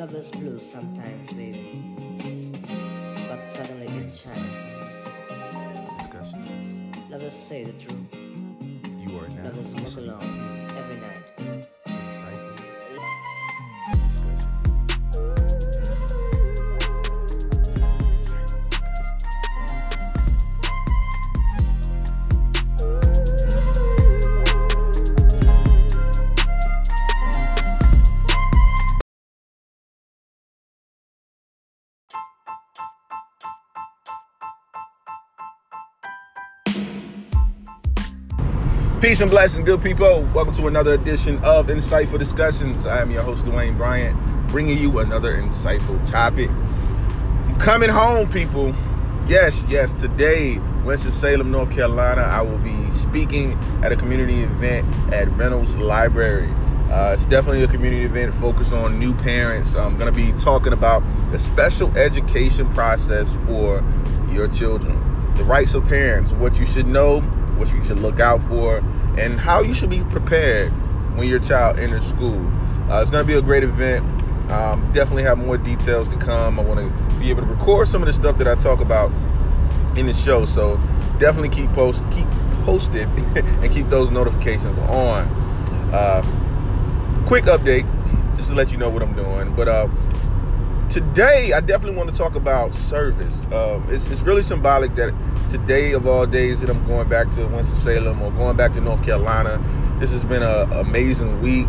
Lovers blue sometimes, baby. But suddenly it shines. Discussions. Lovers say the truth. You are now Lovers walk alone every night. Peace and blessings, good people. Welcome to another edition of Insightful Discussions. I am your host, Dwayne Bryant, bringing you another insightful topic. I'm coming home, people. Yes, yes, today, Winston-Salem, North Carolina, I will be speaking at a community event at Reynolds Library. Uh, it's definitely a community event focused on new parents. I'm going to be talking about the special education process for your children, the rights of parents, what you should know, what you should look out for, and how you should be prepared when your child enters school. Uh, it's going to be a great event. Um, definitely have more details to come. I want to be able to record some of the stuff that I talk about in the show. So definitely keep post keep posted and keep those notifications on. Uh, quick update, just to let you know what I'm doing. But uh, today, I definitely want to talk about service. Um, it's, it's really symbolic that today, of all days, that I'm going back to Winston Salem or going back to North Carolina. This has been an amazing week.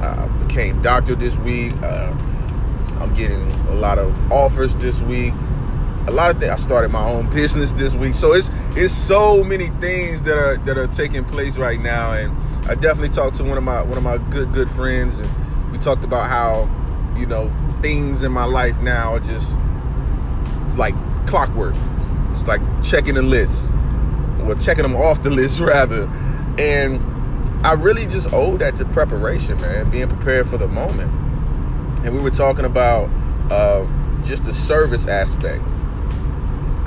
I became doctor this week. Uh, I'm getting a lot of offers this week. A lot of things. I started my own business this week, so it's it's so many things that are that are taking place right now. And I definitely talked to one of my one of my good good friends, and we talked about how you know things in my life now are just like clockwork. It's like checking the list, or checking them off the list rather. And I really just owe that to preparation, man, being prepared for the moment. And we were talking about uh, just the service aspect.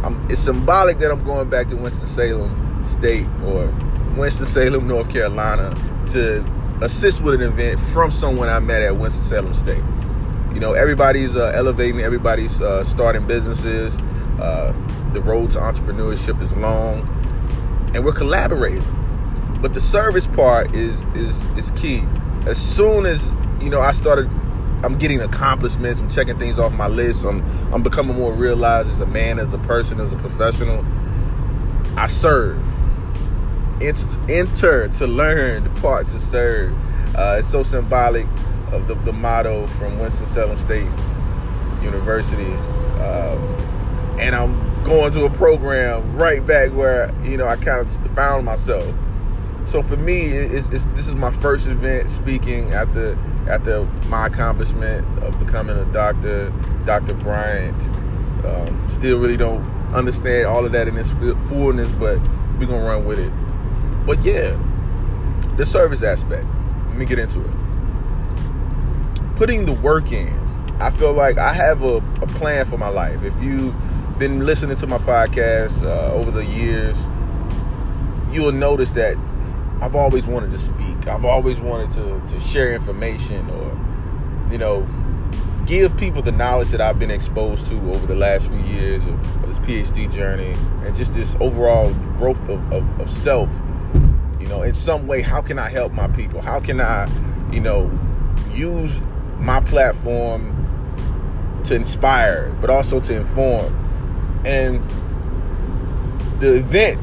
I'm, it's symbolic that I'm going back to Winston-Salem State or Winston-Salem, North Carolina to assist with an event from someone I met at Winston-Salem State. You know, everybody's uh, elevating, everybody's uh, starting businesses. Uh, the road to entrepreneurship is long, and we're collaborating. But the service part is is is key. As soon as you know, I started. I'm getting accomplishments. I'm checking things off my list. I'm I'm becoming more realized as a man, as a person, as a professional. I serve. Enter, enter to learn, depart to serve. Uh, it's so symbolic of the, the motto from Winston-Salem State University. Um, and I'm going to a program right back where, you know, I kind of found myself. So for me, it's, it's, this is my first event speaking after after my accomplishment of becoming a doctor, Dr. Bryant. Um, still really don't understand all of that in its fullness, but we're to run with it. But yeah, the service aspect. Let me get into it putting the work in. I feel like I have a, a plan for my life. If you've been listening to my podcast uh, over the years, you will notice that I've always wanted to speak. I've always wanted to, to share information or, you know, give people the knowledge that I've been exposed to over the last few years of, of this PhD journey and just this overall growth of, of, of self. You know, in some way, how can I help my people? How can I, you know, use my platform to inspire, but also to inform. And the event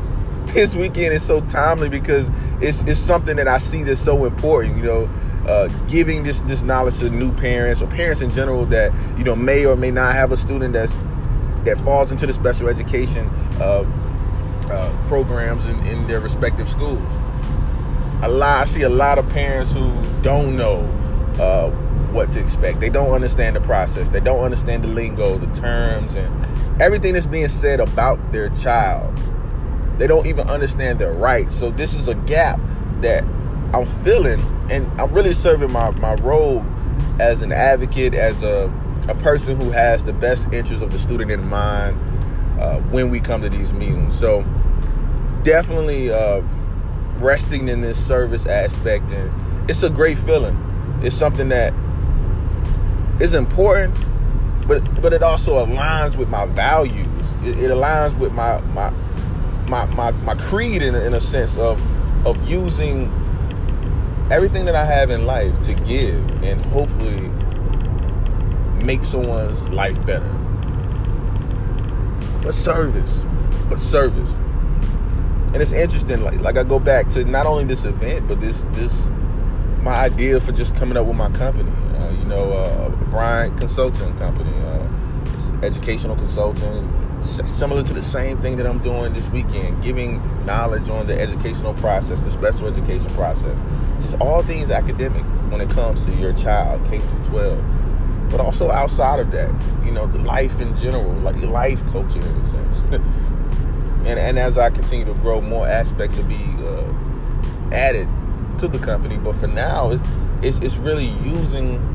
this weekend is so timely because it's it's something that I see that's so important. You know, uh, giving this this knowledge to new parents or parents in general that you know may or may not have a student that's that falls into the special education uh, uh, programs in, in their respective schools. A lot, I see a lot of parents who don't know uh, what to expect. They don't understand the process. They don't understand the lingo, the terms, and everything that's being said about their child. They don't even understand their rights. So this is a gap that I'm feeling, and I'm really serving my, my role as an advocate, as a, a person who has the best interest of the student in mind uh, when we come to these meetings. So definitely uh, resting in this service aspect, and it's a great feeling. It's something that is important, but but it also aligns with my values. It, it aligns with my my my my, my creed in, in a sense of of using everything that I have in life to give and hopefully make someone's life better. But service, but service, and it's interesting. Like like I go back to not only this event, but this this my idea for just coming up with my company. Uh, you know, uh, Bryant Consulting Company, uh, educational consulting, similar to the same thing that I'm doing this weekend, giving knowledge on the educational process, the special education process, just all things academic when it comes to your child, K through 12, but also outside of that, you know, the life in general, like life coaching in a sense. and and as I continue to grow, more aspects will be uh, added to the company. But for now, it's, it's it's really using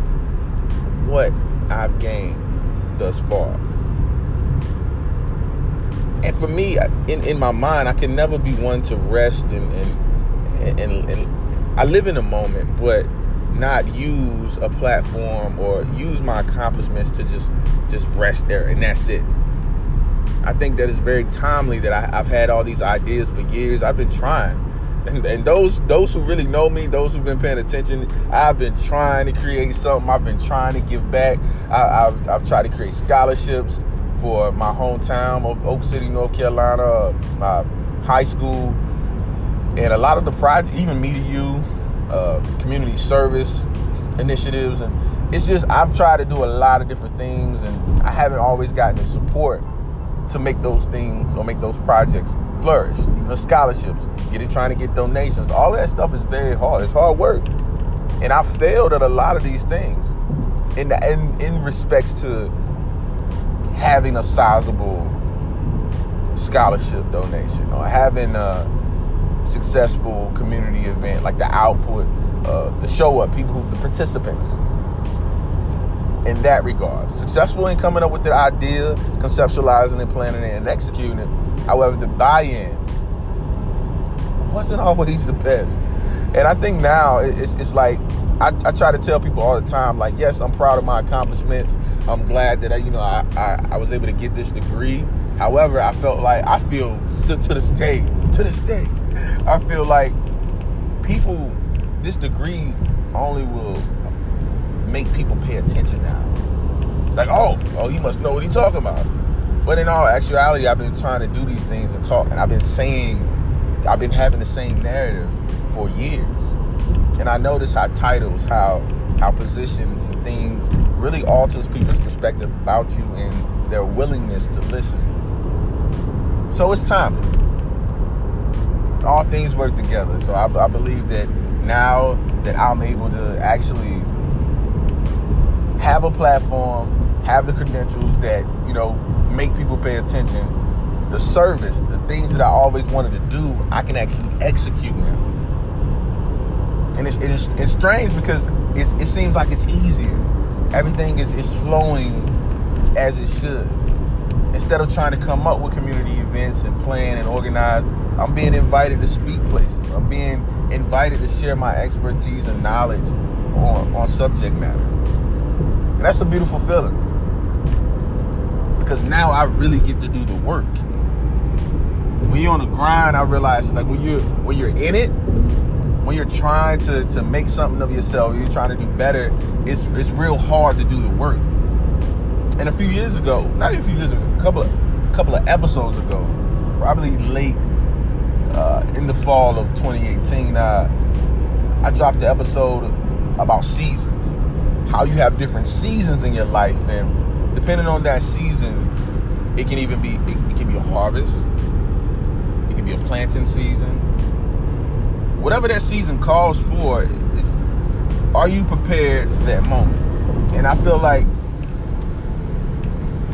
what I've gained thus far. And for me, in, in my mind, I can never be one to rest and and, and and I live in a moment, but not use a platform or use my accomplishments to just just rest there and that's it. I think that it's very timely that I, I've had all these ideas for years. I've been trying. And, and those those who really know me, those who've been paying attention, I've been trying to create something. I've been trying to give back. I, I've I've tried to create scholarships for my hometown of Oak City, North Carolina, my high school, and a lot of the project, even Media U, uh, community service initiatives, and it's just I've tried to do a lot of different things, and I haven't always gotten the support to make those things or make those projects flourish. Even the scholarships, getting trying to get donations, all that stuff is very hard. It's hard work, and I failed at a lot of these things. In the, in in respects to having a sizable scholarship donation or having a successful community event like the output, uh, the show up, people who the participants in that regard. Successful in coming up with the idea, conceptualizing and planning it and executing it. However, the buy-in wasn't always the best. And I think now it's, it's like I, I try to tell people all the time, like, yes, I'm proud of my accomplishments. I'm glad that I, you know I, I, I was able to get this degree. However, I felt like I feel to, to this day, to this day, I feel like people, this degree only will pay attention now. Like, oh, oh, he must know what he's talking about. But in all actuality, I've been trying to do these things and talk, and I've been saying, I've been having the same narrative for years. And I notice how titles, how how positions and things really alters people's perspective about you and their willingness to listen. So it's time. All things work together. So I, I believe that now that I'm able to actually have a platform, have the credentials that, you know, make people pay attention, the service, the things that I always wanted to do, I can actually execute now. And it's, it's, it's strange because it's, it seems like it's easier. Everything is, is flowing as it should. Instead of trying to come up with community events and plan and organize, I'm being invited to speak places. I'm being invited to share my expertise and knowledge on, on subject matter. And that's a beautiful feeling. Because now I really get to do the work. When you're on the grind, I realize like when you're when you're in it, when you're trying to, to make something of yourself, you're trying to do better, it's it's real hard to do the work. And a few years ago, not even a few years ago, a couple of a couple of episodes ago, probably late uh, in the fall of 2018, uh, I dropped the episode about seasons, how you have different seasons in your life, and depending on that season, it can even be it, it can be a harvest, it can be a planting season, whatever that season calls for. It's, are you prepared for that moment? And I feel like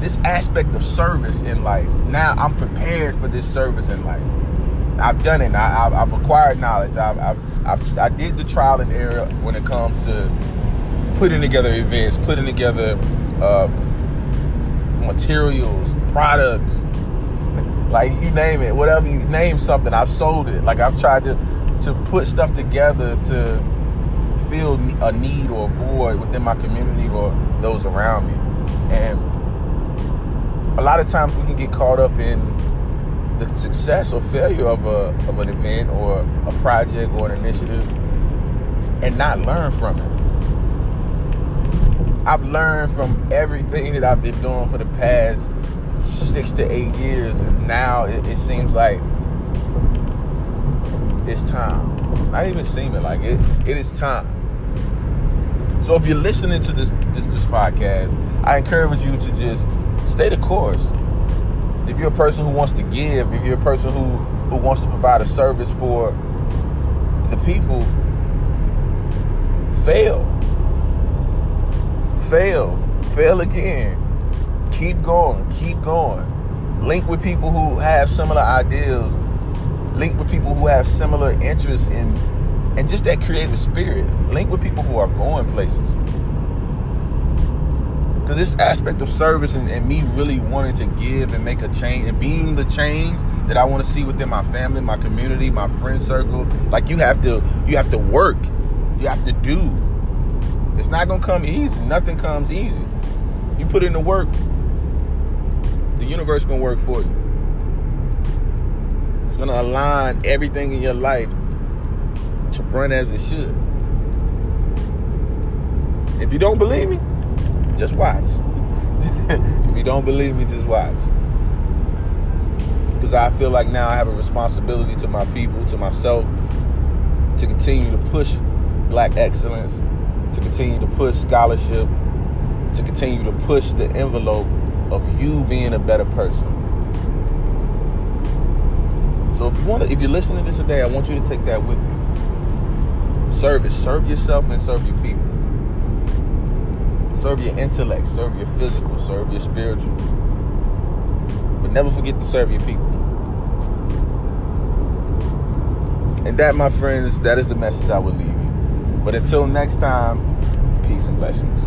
this aspect of service in life. Now I'm prepared for this service in life. I've done it. I, have I've acquired knowledge. I've, I've, I've, I did the trial and error when it comes to putting together events, putting together uh, materials, products, like you name it, whatever you name something, I've sold it. Like I've tried to to put stuff together to fill a need or a void within my community or those around me. And a lot of times we can get caught up in the success or failure of a of an event or a project or an initiative and not learn from it. I've learned from everything that I've been doing for the past six to eight years, and now it, it seems like it's time. Not even seeming like it. It is time. So if you're listening to this this, this podcast, I encourage you to just stay the course. If you're a person who wants to give, if you're a person who who wants to provide a service for the people, fail. Fail. Fail again. Keep going. Keep going. Link with people who have similar ideals. Link with people who have similar interests in and just that creative spirit. Link with people who are going places. Because this aspect of service and, and, me really wanting to give and make a change and being the change that I want to see within my family, my community, my friend circle, like you have to you have to work. You have to do. It's not gonna come easy. Nothing comes easy. You put in the work, the universe gonna work for you. It's gonna align everything in your life to run as it should. If you don't believe me, just watch. if you don't believe me, just watch. Because I feel like now I have a responsibility to my people, to myself, to continue to push black excellence, to continue to push scholarship, to continue to push the envelope of you being a better person. So if you want to, if you're listening to this today, I want you to take that with you. Service, serve yourself and serve your people. Serve your intellect, serve your physical, serve your spiritual. But never forget to serve your people. And that, my friends, that is the message I will leave. But until next time, peace and blessings.